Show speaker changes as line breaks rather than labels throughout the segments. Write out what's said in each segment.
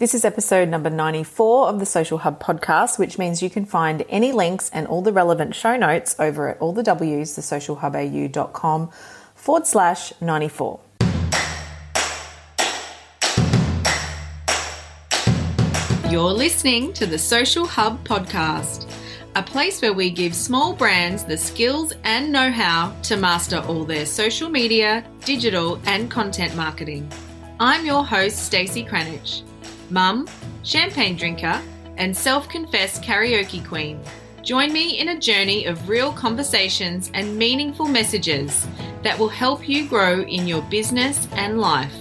This is episode number 94 of the Social Hub podcast, which means you can find any links and all the relevant show notes over at all the W's, thesocialhubau.com forward slash 94.
You're listening to the Social Hub podcast, a place where we give small brands the skills and know how to master all their social media, digital, and content marketing. I'm your host, Stacey Cranich mum, champagne drinker, and self confessed karaoke queen. Join me in a journey of real conversations and meaningful messages that will help you grow in your business and life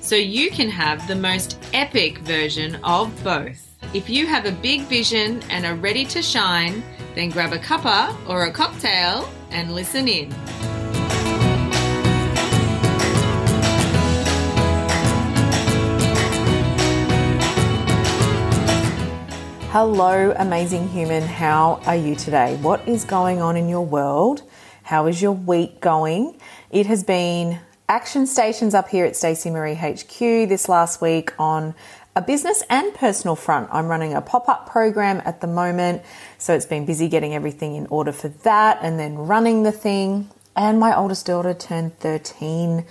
so you can have the most epic version of both. If you have a big vision and are ready to shine, then grab a cuppa or a cocktail and listen in.
Hello, amazing human. How are you today? What is going on in your world? How is your week going? It has been action stations up here at Stacey Marie HQ this last week on a business and personal front. I'm running a pop up program at the moment, so it's been busy getting everything in order for that and then running the thing. And my oldest daughter turned 13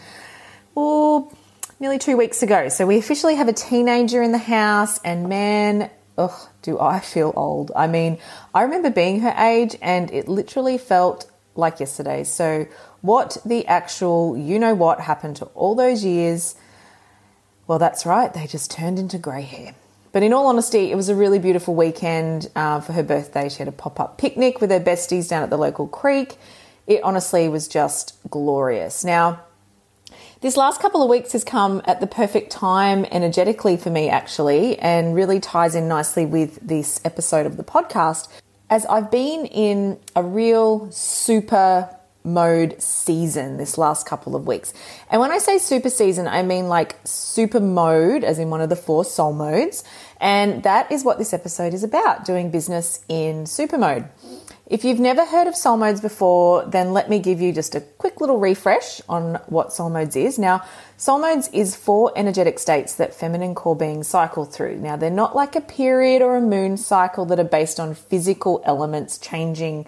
oh, nearly two weeks ago. So we officially have a teenager in the house, and man, ugh, do I feel old. I mean, I remember being her age and it literally felt like yesterday. So, what the actual you know what happened to all those years? Well, that's right, they just turned into grey hair. But in all honesty, it was a really beautiful weekend uh, for her birthday. She had a pop up picnic with her besties down at the local creek. It honestly was just glorious. Now, this last couple of weeks has come at the perfect time energetically for me, actually, and really ties in nicely with this episode of the podcast. As I've been in a real super mode season this last couple of weeks. And when I say super season, I mean like super mode, as in one of the four soul modes. And that is what this episode is about doing business in super mode. If you've never heard of soul modes before, then let me give you just a quick little refresh on what soul modes is. Now, soul modes is four energetic states that feminine core beings cycle through. Now, they're not like a period or a moon cycle that are based on physical elements changing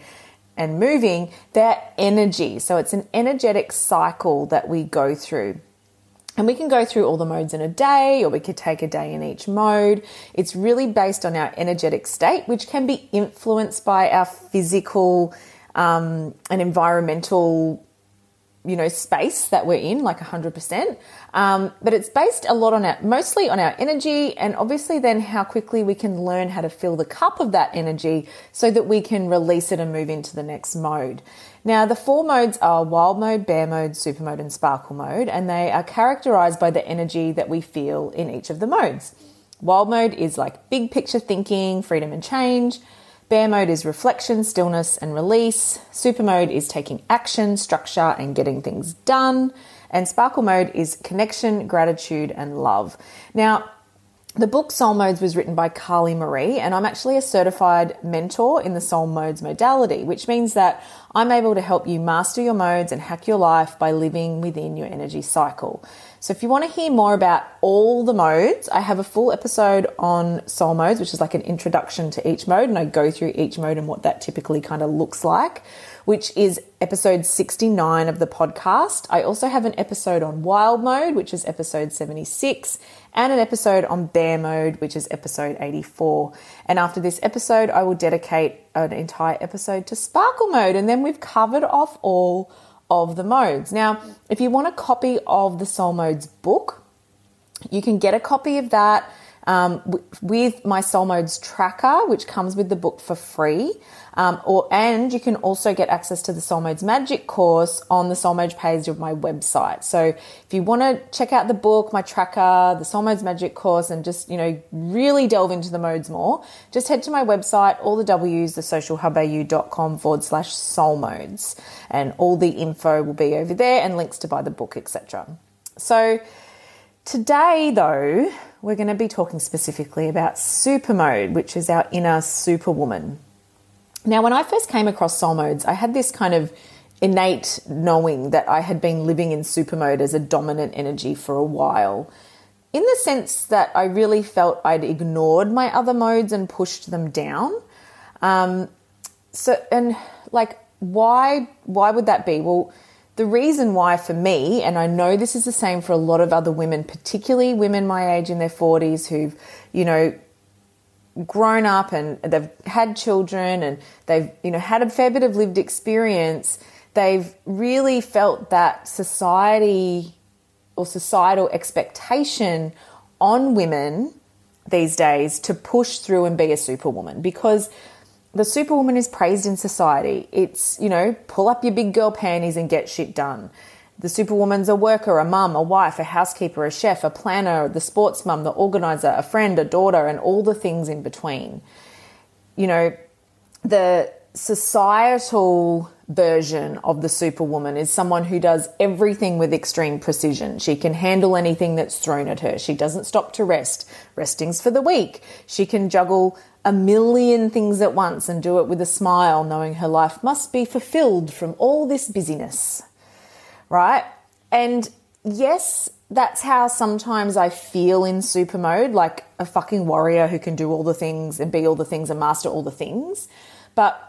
and moving, they're energy. So it's an energetic cycle that we go through. And we can go through all the modes in a day, or we could take a day in each mode. It's really based on our energetic state, which can be influenced by our physical um, and environmental you know space that we're in like 100% um, but it's based a lot on our mostly on our energy and obviously then how quickly we can learn how to fill the cup of that energy so that we can release it and move into the next mode. Now the four modes are wild mode bear mode super mode and sparkle mode and they are characterized by the energy that we feel in each of the modes. Wild mode is like big picture thinking freedom and change Bear mode is reflection, stillness, and release. Super mode is taking action, structure, and getting things done. And sparkle mode is connection, gratitude, and love. Now, the book Soul Modes was written by Carly Marie, and I'm actually a certified mentor in the Soul Modes modality, which means that I'm able to help you master your modes and hack your life by living within your energy cycle. So if you want to hear more about all the modes, I have a full episode on soul modes, which is like an introduction to each mode, and I go through each mode and what that typically kind of looks like, which is episode 69 of the podcast. I also have an episode on wild mode, which is episode 76, and an episode on bear mode, which is episode 84. And after this episode, I will dedicate an entire episode to sparkle mode, and then we've covered off all of the modes. Now, if you want a copy of the Soul Modes book, you can get a copy of that um, with my Soul Modes tracker, which comes with the book for free. Um, or and you can also get access to the Soul Modes Magic course on the Soul Modes page of my website. So if you want to check out the book, my tracker, the Soul Modes Magic course, and just you know really delve into the modes more, just head to my website, all the W's, the socialhubau.com forward slash soul modes, and all the info will be over there and links to buy the book, etc. So today though, we're going to be talking specifically about super mode, which is our inner superwoman. Now, when I first came across soul modes, I had this kind of innate knowing that I had been living in super mode as a dominant energy for a while. in the sense that I really felt I'd ignored my other modes and pushed them down. Um, so, and like, why? Why would that be? Well, the reason why for me, and I know this is the same for a lot of other women, particularly women my age in their 40s who've, you know, grown up and they've had children and they've, you know, had a fair bit of lived experience, they've really felt that society or societal expectation on women these days to push through and be a superwoman. Because the superwoman is praised in society. It's, you know, pull up your big girl panties and get shit done. The superwoman's a worker, a mum, a wife, a housekeeper, a chef, a planner, the sports mum, the organizer, a friend, a daughter, and all the things in between. You know, the societal version of the superwoman is someone who does everything with extreme precision. She can handle anything that's thrown at her. She doesn't stop to rest. Resting's for the weak. She can juggle a million things at once and do it with a smile, knowing her life must be fulfilled from all this busyness. Right? And yes, that's how sometimes I feel in super mode, like a fucking warrior who can do all the things and be all the things and master all the things. But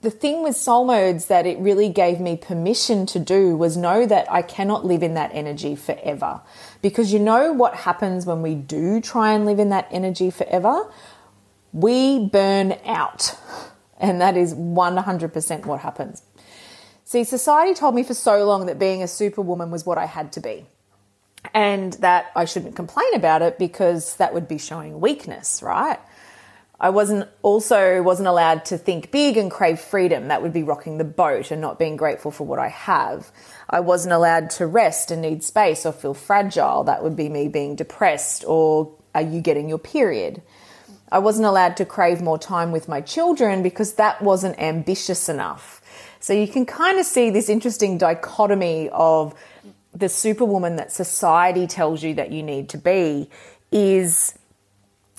the thing with soul modes that it really gave me permission to do was know that I cannot live in that energy forever. Because you know what happens when we do try and live in that energy forever? We burn out. And that is 100% what happens. See, society told me for so long that being a superwoman was what I had to be. And that I shouldn't complain about it because that would be showing weakness, right? I wasn't also wasn't allowed to think big and crave freedom. That would be rocking the boat and not being grateful for what I have. I wasn't allowed to rest and need space or feel fragile. That would be me being depressed or are you getting your period? I wasn't allowed to crave more time with my children because that wasn't ambitious enough. So you can kind of see this interesting dichotomy of the superwoman that society tells you that you need to be is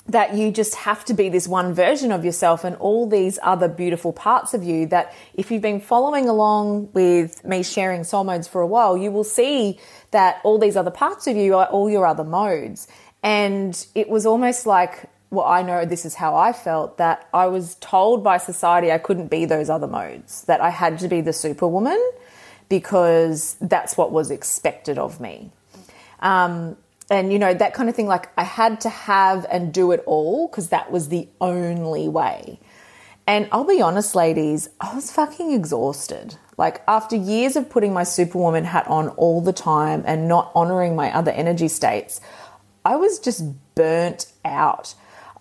that you just have to be this one version of yourself and all these other beautiful parts of you that if you've been following along with me sharing soul modes for a while, you will see that all these other parts of you are all your other modes. And it was almost like well, I know this is how I felt that I was told by society I couldn't be those other modes, that I had to be the superwoman because that's what was expected of me. Um, and, you know, that kind of thing, like I had to have and do it all because that was the only way. And I'll be honest, ladies, I was fucking exhausted. Like, after years of putting my superwoman hat on all the time and not honoring my other energy states, I was just burnt out.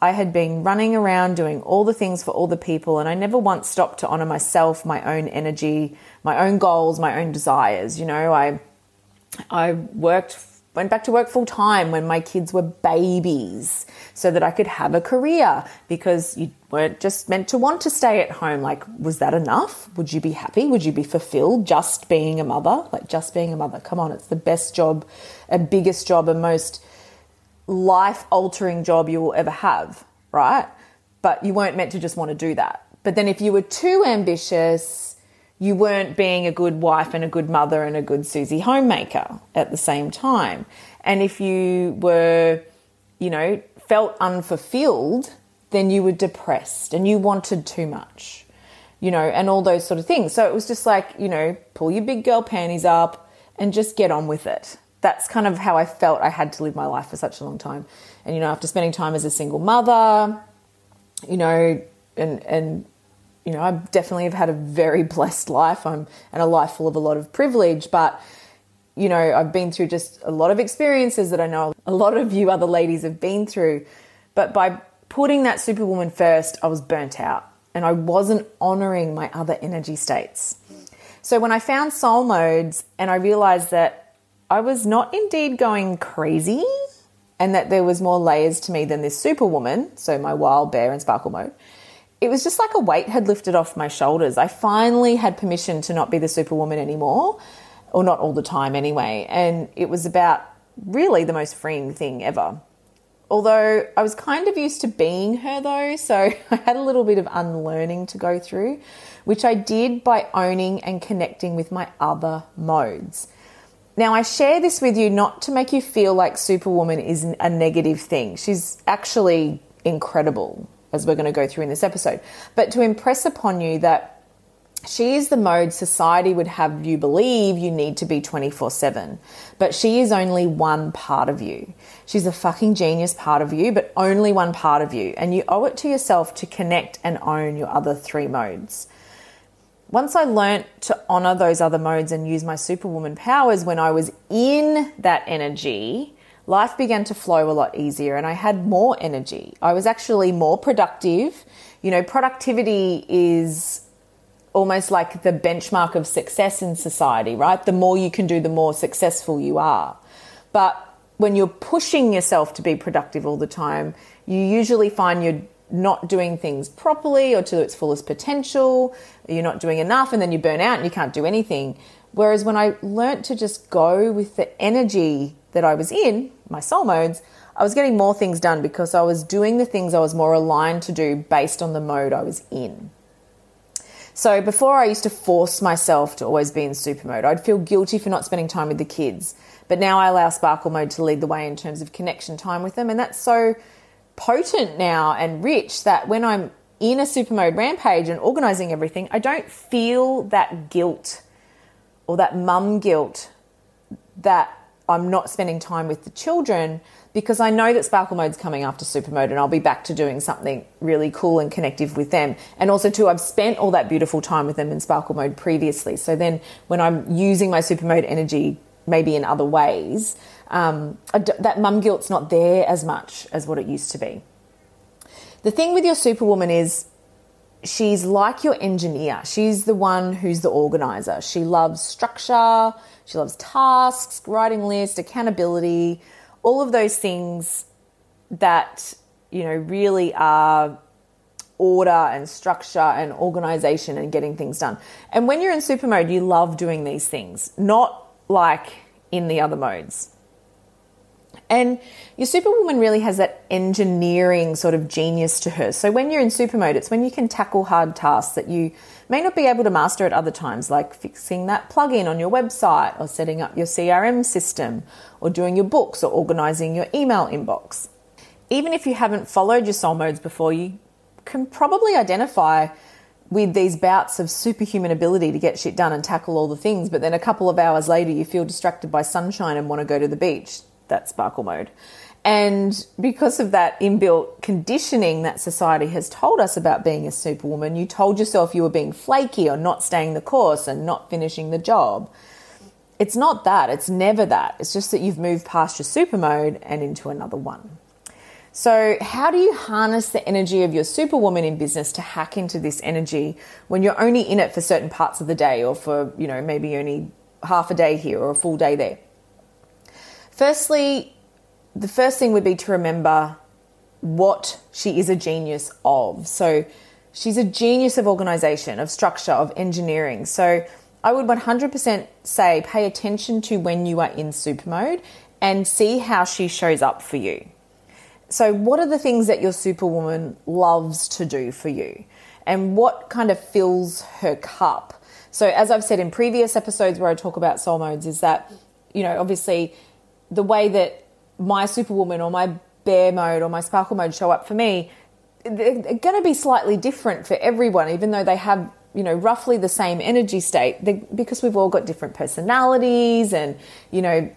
I had been running around doing all the things for all the people, and I never once stopped to honor myself, my own energy, my own goals, my own desires. You know, I I worked went back to work full time when my kids were babies so that I could have a career because you weren't just meant to want to stay at home. Like, was that enough? Would you be happy? Would you be fulfilled just being a mother? Like, just being a mother. Come on, it's the best job and biggest job and most life altering job you will ever have, right? But you weren't meant to just want to do that. But then if you were too ambitious, you weren't being a good wife and a good mother and a good Susie homemaker at the same time. And if you were, you know, felt unfulfilled, then you were depressed and you wanted too much, you know, and all those sort of things. So it was just like, you know, pull your big girl panties up and just get on with it that's kind of how I felt I had to live my life for such a long time. And you know, after spending time as a single mother, you know, and and you know, I definitely have had a very blessed life. I'm and a life full of a lot of privilege, but you know, I've been through just a lot of experiences that I know a lot of you other ladies have been through. But by putting that superwoman first, I was burnt out and I wasn't honoring my other energy states. So when I found soul modes and I realized that I was not indeed going crazy and that there was more layers to me than this superwoman, so my wild bear and sparkle mode. It was just like a weight had lifted off my shoulders. I finally had permission to not be the superwoman anymore, or not all the time anyway. And it was about really the most freeing thing ever. Although I was kind of used to being her though, so I had a little bit of unlearning to go through, which I did by owning and connecting with my other modes. Now, I share this with you not to make you feel like Superwoman is a negative thing. She's actually incredible, as we're going to go through in this episode, but to impress upon you that she is the mode society would have you believe you need to be 24 7. But she is only one part of you. She's a fucking genius part of you, but only one part of you. And you owe it to yourself to connect and own your other three modes. Once I learnt to honor those other modes and use my superwoman powers when I was in that energy, life began to flow a lot easier and I had more energy. I was actually more productive. You know, productivity is almost like the benchmark of success in society, right? The more you can do, the more successful you are. But when you're pushing yourself to be productive all the time, you usually find you're not doing things properly or to its fullest potential. You're not doing enough, and then you burn out and you can't do anything. Whereas when I learnt to just go with the energy that I was in, my soul modes, I was getting more things done because I was doing the things I was more aligned to do based on the mode I was in. So before I used to force myself to always be in super mode. I'd feel guilty for not spending time with the kids. But now I allow sparkle mode to lead the way in terms of connection time with them. And that's so potent now and rich that when I'm in a super mode rampage and organizing everything, I don't feel that guilt or that mum guilt that I'm not spending time with the children because I know that Sparkle Mode's coming after Super Mode and I'll be back to doing something really cool and connective with them. And also, too, I've spent all that beautiful time with them in Sparkle Mode previously. So then when I'm using my Super Mode energy, maybe in other ways, um, that mum guilt's not there as much as what it used to be. The thing with your Superwoman is she's like your engineer. She's the one who's the organizer. She loves structure, she loves tasks, writing lists, accountability, all of those things that, you know, really are order and structure and organization and getting things done. And when you're in super mode, you love doing these things, not like in the other modes. And your superwoman really has that engineering sort of genius to her. So when you're in super mode, it's when you can tackle hard tasks that you may not be able to master at other times, like fixing that plugin on your website or setting up your CRM system or doing your books or organizing your email inbox. Even if you haven't followed your soul modes before, you can probably identify with these bouts of superhuman ability to get shit done and tackle all the things, but then a couple of hours later you feel distracted by sunshine and want to go to the beach. That's sparkle mode. And because of that inbuilt conditioning that society has told us about being a superwoman, you told yourself you were being flaky or not staying the course and not finishing the job. It's not that, it's never that. It's just that you've moved past your super mode and into another one. So, how do you harness the energy of your superwoman in business to hack into this energy when you're only in it for certain parts of the day or for, you know, maybe only half a day here or a full day there? Firstly, the first thing would be to remember what she is a genius of. So she's a genius of organization, of structure, of engineering. So I would 100% say pay attention to when you are in super mode and see how she shows up for you. So, what are the things that your superwoman loves to do for you? And what kind of fills her cup? So, as I've said in previous episodes where I talk about soul modes, is that, you know, obviously the way that my superwoman or my bear mode or my sparkle mode show up for me, they're going to be slightly different for everyone, even though they have you know roughly the same energy state they, because we've all got different personalities and you know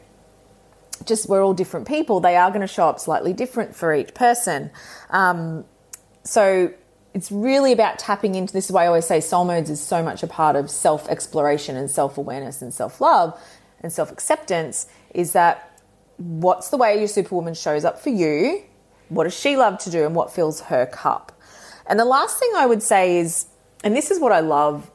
just we're all different people they are going to show up slightly different for each person um, so it's really about tapping into this is why i always say soul modes is so much a part of self exploration and self awareness and self love and self acceptance is that what's the way your superwoman shows up for you? What does she love to do and what fills her cup? And the last thing I would say is, and this is what I love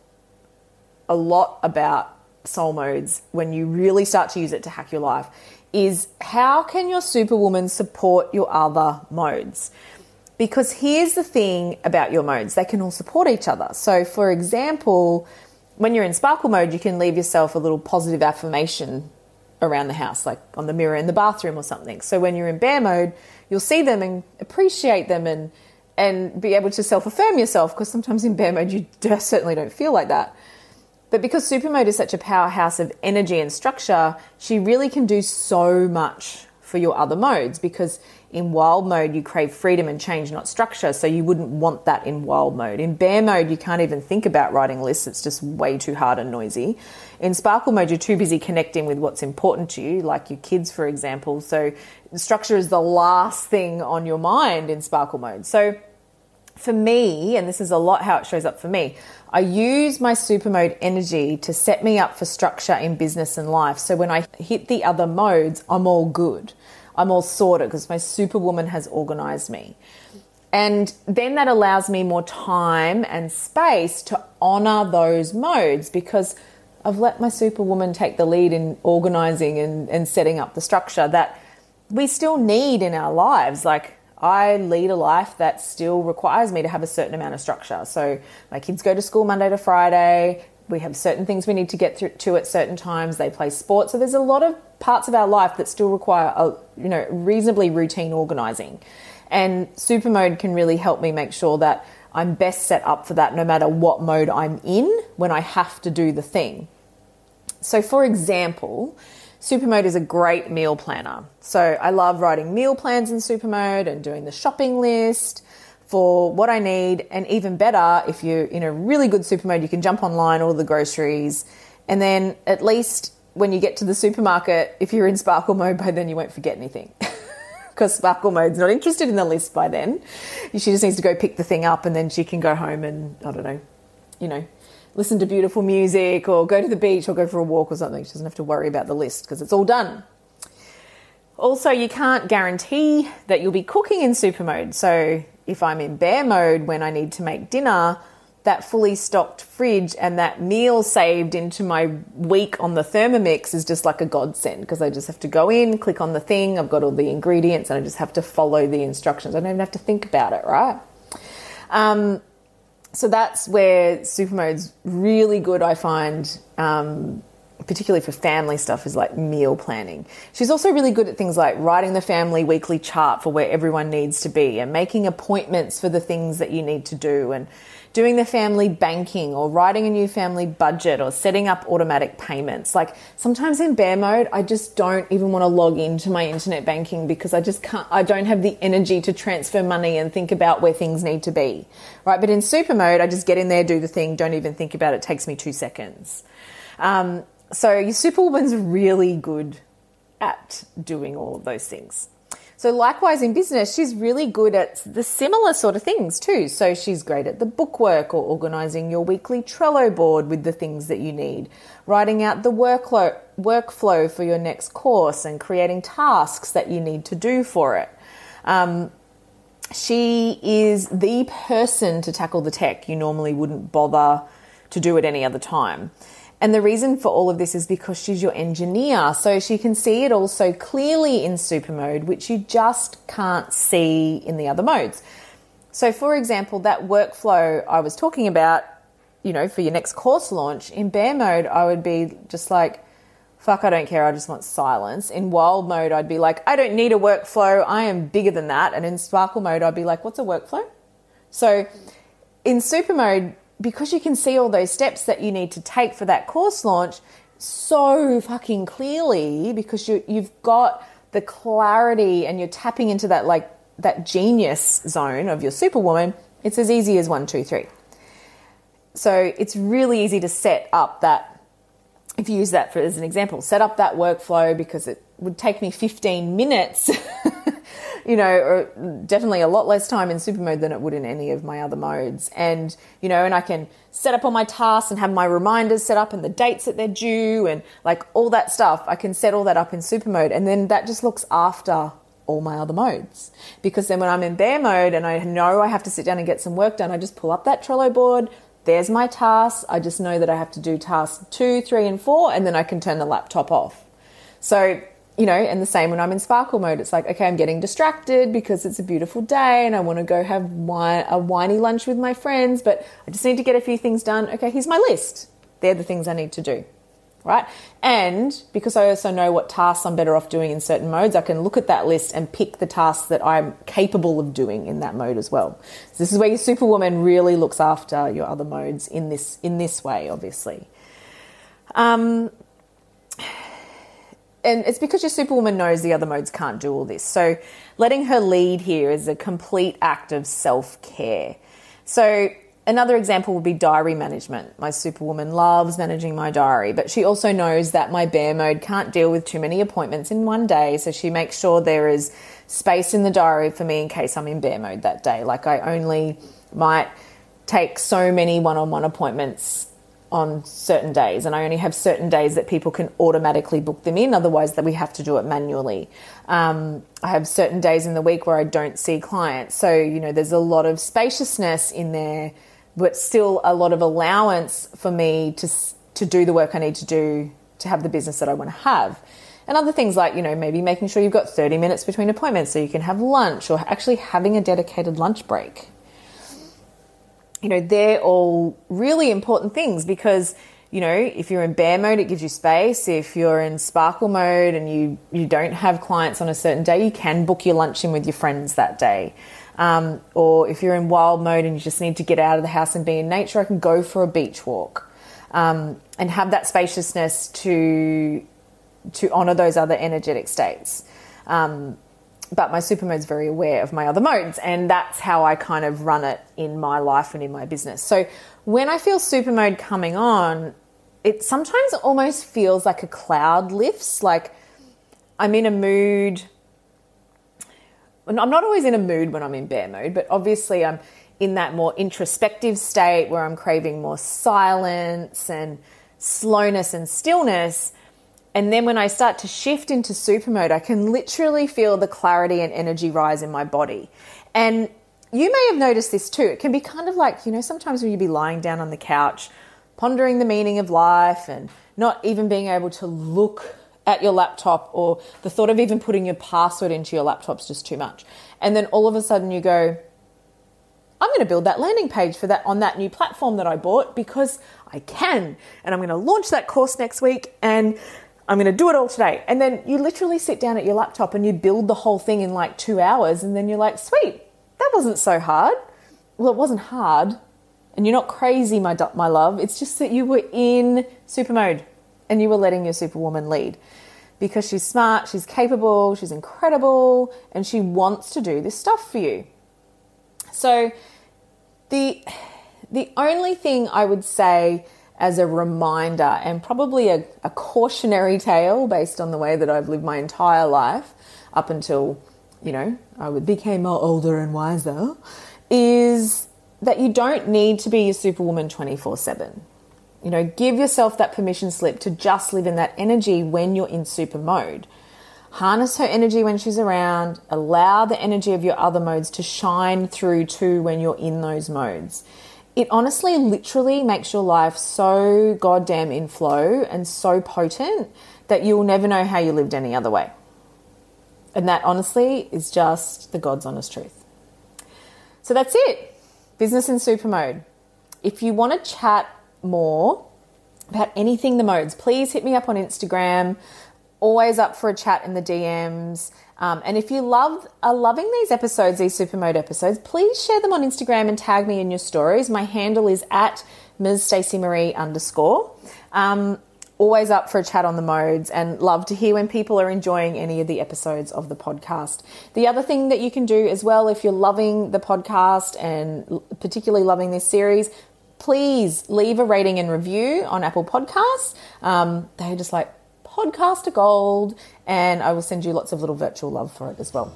a lot about soul modes when you really start to use it to hack your life, is how can your superwoman support your other modes? Because here's the thing about your modes, they can all support each other. So, for example, when you're in sparkle mode, you can leave yourself a little positive affirmation around the house, like on the mirror in the bathroom or something. So when you're in bear mode, you'll see them and appreciate them and and be able to self affirm yourself because sometimes in bear mode you certainly don't feel like that. But because Supermode is such a powerhouse of energy and structure, she really can do so much for your other modes because in wild mode you crave freedom and change not structure. So you wouldn't want that in wild mode. In bear mode you can't even think about writing lists. It's just way too hard and noisy. In sparkle mode you're too busy connecting with what's important to you like your kids for example. So structure is the last thing on your mind in sparkle mode. So for me, and this is a lot how it shows up for me, I use my super mode energy to set me up for structure in business and life. So when I hit the other modes, I'm all good. I'm all sorted because my superwoman has organized me. And then that allows me more time and space to honor those modes because I've let my superwoman take the lead in organizing and, and setting up the structure that we still need in our lives. Like, I lead a life that still requires me to have a certain amount of structure. So my kids go to school Monday to Friday. We have certain things we need to get to at certain times. They play sports. So there's a lot of parts of our life that still require a you know reasonably routine organizing. And super mode can really help me make sure that I'm best set up for that no matter what mode I'm in when I have to do the thing. So for example, Supermode is a great meal planner. So I love writing meal plans in Supermode and doing the shopping list for what I need. And even better, if you're in a really good Supermode, you can jump online, order the groceries, and then at least when you get to the supermarket, if you're in Sparkle mode by then, you won't forget anything. because Sparkle Mode's not interested in the list by then. She just needs to go pick the thing up and then she can go home and, I don't know, you know, listen to beautiful music or go to the beach or go for a walk or something. She doesn't have to worry about the list because it's all done. Also, you can't guarantee that you'll be cooking in super mode. So, if I'm in bear mode when I need to make dinner, that fully stocked fridge and that meal saved into my week on the Thermomix is just like a godsend because I just have to go in, click on the thing, I've got all the ingredients, and I just have to follow the instructions. I don't even have to think about it, right? Um, so that's where Supermode's really good, I find, um, particularly for family stuff, is like meal planning. She's also really good at things like writing the family weekly chart for where everyone needs to be and making appointments for the things that you need to do and doing the family banking or writing a new family budget or setting up automatic payments. Like sometimes in bear mode, I just don't even want to log into my internet banking because I just can't, I don't have the energy to transfer money and think about where things need to be. Right. But in super mode, I just get in there, do the thing, don't even think about it. takes me two seconds. Um, so your superwoman's really good at doing all of those things. So, likewise in business, she's really good at the similar sort of things too. So, she's great at the bookwork or organizing your weekly Trello board with the things that you need, writing out the workflow for your next course, and creating tasks that you need to do for it. Um, she is the person to tackle the tech. You normally wouldn't bother to do at any other time. And the reason for all of this is because she's your engineer. So she can see it all so clearly in super mode, which you just can't see in the other modes. So, for example, that workflow I was talking about, you know, for your next course launch, in bear mode, I would be just like, fuck, I don't care, I just want silence. In wild mode, I'd be like, I don't need a workflow, I am bigger than that. And in sparkle mode, I'd be like, what's a workflow? So, in super mode, because you can see all those steps that you need to take for that course launch so fucking clearly because you you've got the clarity and you're tapping into that like that genius zone of your superwoman it's as easy as one two three. So it's really easy to set up that if you use that for as an example set up that workflow because it would take me 15 minutes you know, definitely a lot less time in super mode than it would in any of my other modes. And, you know, and I can set up all my tasks and have my reminders set up and the dates that they're due and like all that stuff. I can set all that up in super mode. And then that just looks after all my other modes. Because then when I'm in bear mode and I know I have to sit down and get some work done, I just pull up that Trello board. There's my tasks. I just know that I have to do tasks two, three, and four, and then I can turn the laptop off. So you know, and the same when I'm in sparkle mode. It's like, okay, I'm getting distracted because it's a beautiful day and I want to go have wine, a whiny lunch with my friends, but I just need to get a few things done. Okay, here's my list. They're the things I need to do. Right? And because I also know what tasks I'm better off doing in certain modes, I can look at that list and pick the tasks that I'm capable of doing in that mode as well. So this is where your superwoman really looks after your other modes in this in this way, obviously. Um, and it's because your superwoman knows the other modes can't do all this. So letting her lead here is a complete act of self care. So another example would be diary management. My superwoman loves managing my diary, but she also knows that my bear mode can't deal with too many appointments in one day. So she makes sure there is space in the diary for me in case I'm in bear mode that day. Like I only might take so many one on one appointments on certain days and I only have certain days that people can automatically book them in otherwise that we have to do it manually. Um, I have certain days in the week where I don't see clients. So, you know, there's a lot of spaciousness in there but still a lot of allowance for me to to do the work I need to do to have the business that I want to have. And other things like, you know, maybe making sure you've got 30 minutes between appointments so you can have lunch or actually having a dedicated lunch break you know, they're all really important things because, you know, if you're in bear mode, it gives you space. If you're in sparkle mode and you, you don't have clients on a certain day, you can book your lunch in with your friends that day. Um, or if you're in wild mode and you just need to get out of the house and be in nature, I can go for a beach walk um, and have that spaciousness to to honor those other energetic states. Um, but my super mode's very aware of my other modes, and that's how I kind of run it in my life and in my business. So when I feel super mode coming on, it sometimes almost feels like a cloud lifts, like I'm in a mood. I'm not always in a mood when I'm in bear mode, but obviously I'm in that more introspective state where I'm craving more silence and slowness and stillness. And then when I start to shift into super mode, I can literally feel the clarity and energy rise in my body. And you may have noticed this too. It can be kind of like, you know, sometimes when you'd be lying down on the couch, pondering the meaning of life and not even being able to look at your laptop or the thought of even putting your password into your laptop's just too much. And then all of a sudden you go, I'm going to build that landing page for that on that new platform that I bought because I can. And I'm going to launch that course next week and I'm going to do it all today. And then you literally sit down at your laptop and you build the whole thing in like two hours. And then you're like, sweet, that wasn't so hard. Well, it wasn't hard. And you're not crazy, my, my love. It's just that you were in super mode and you were letting your superwoman lead because she's smart, she's capable, she's incredible, and she wants to do this stuff for you. So, the, the only thing I would say as a reminder and probably a, a, cautionary tale based on the way that I've lived my entire life up until, you know, I became more older and wiser, is that you don't need to be a superwoman 24 7. You know, give yourself that permission slip to just live in that energy when you're in super mode. Harness her energy when she's around, allow the energy of your other modes to shine through too when you're in those modes it honestly literally makes your life so goddamn in flow and so potent that you'll never know how you lived any other way. And that honestly is just the God's honest truth. So that's it. Business in super mode. If you want to chat more about anything the modes, please hit me up on Instagram. Always up for a chat in the DMs. Um, and if you love are loving these episodes, these Supermode episodes, please share them on Instagram and tag me in your stories. My handle is at Ms. Stacey Marie underscore. Um, always up for a chat on the modes and love to hear when people are enjoying any of the episodes of the podcast. The other thing that you can do as well, if you're loving the podcast and particularly loving this series, please leave a rating and review on Apple Podcasts. Um, they're just like podcaster gold, and I will send you lots of little virtual love for it as well.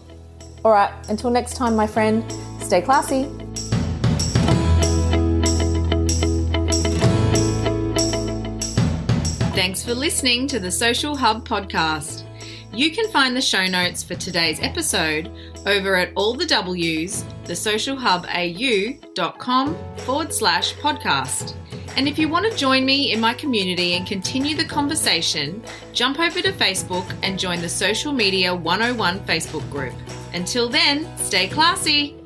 All right, until next time, my friend, stay classy.
Thanks for listening to the Social Hub podcast. You can find the show notes for today's episode over at all the W's, thesocialhubau.com forward slash podcast. And if you want to join me in my community and continue the conversation, jump over to Facebook and join the Social Media 101 Facebook group. Until then, stay classy.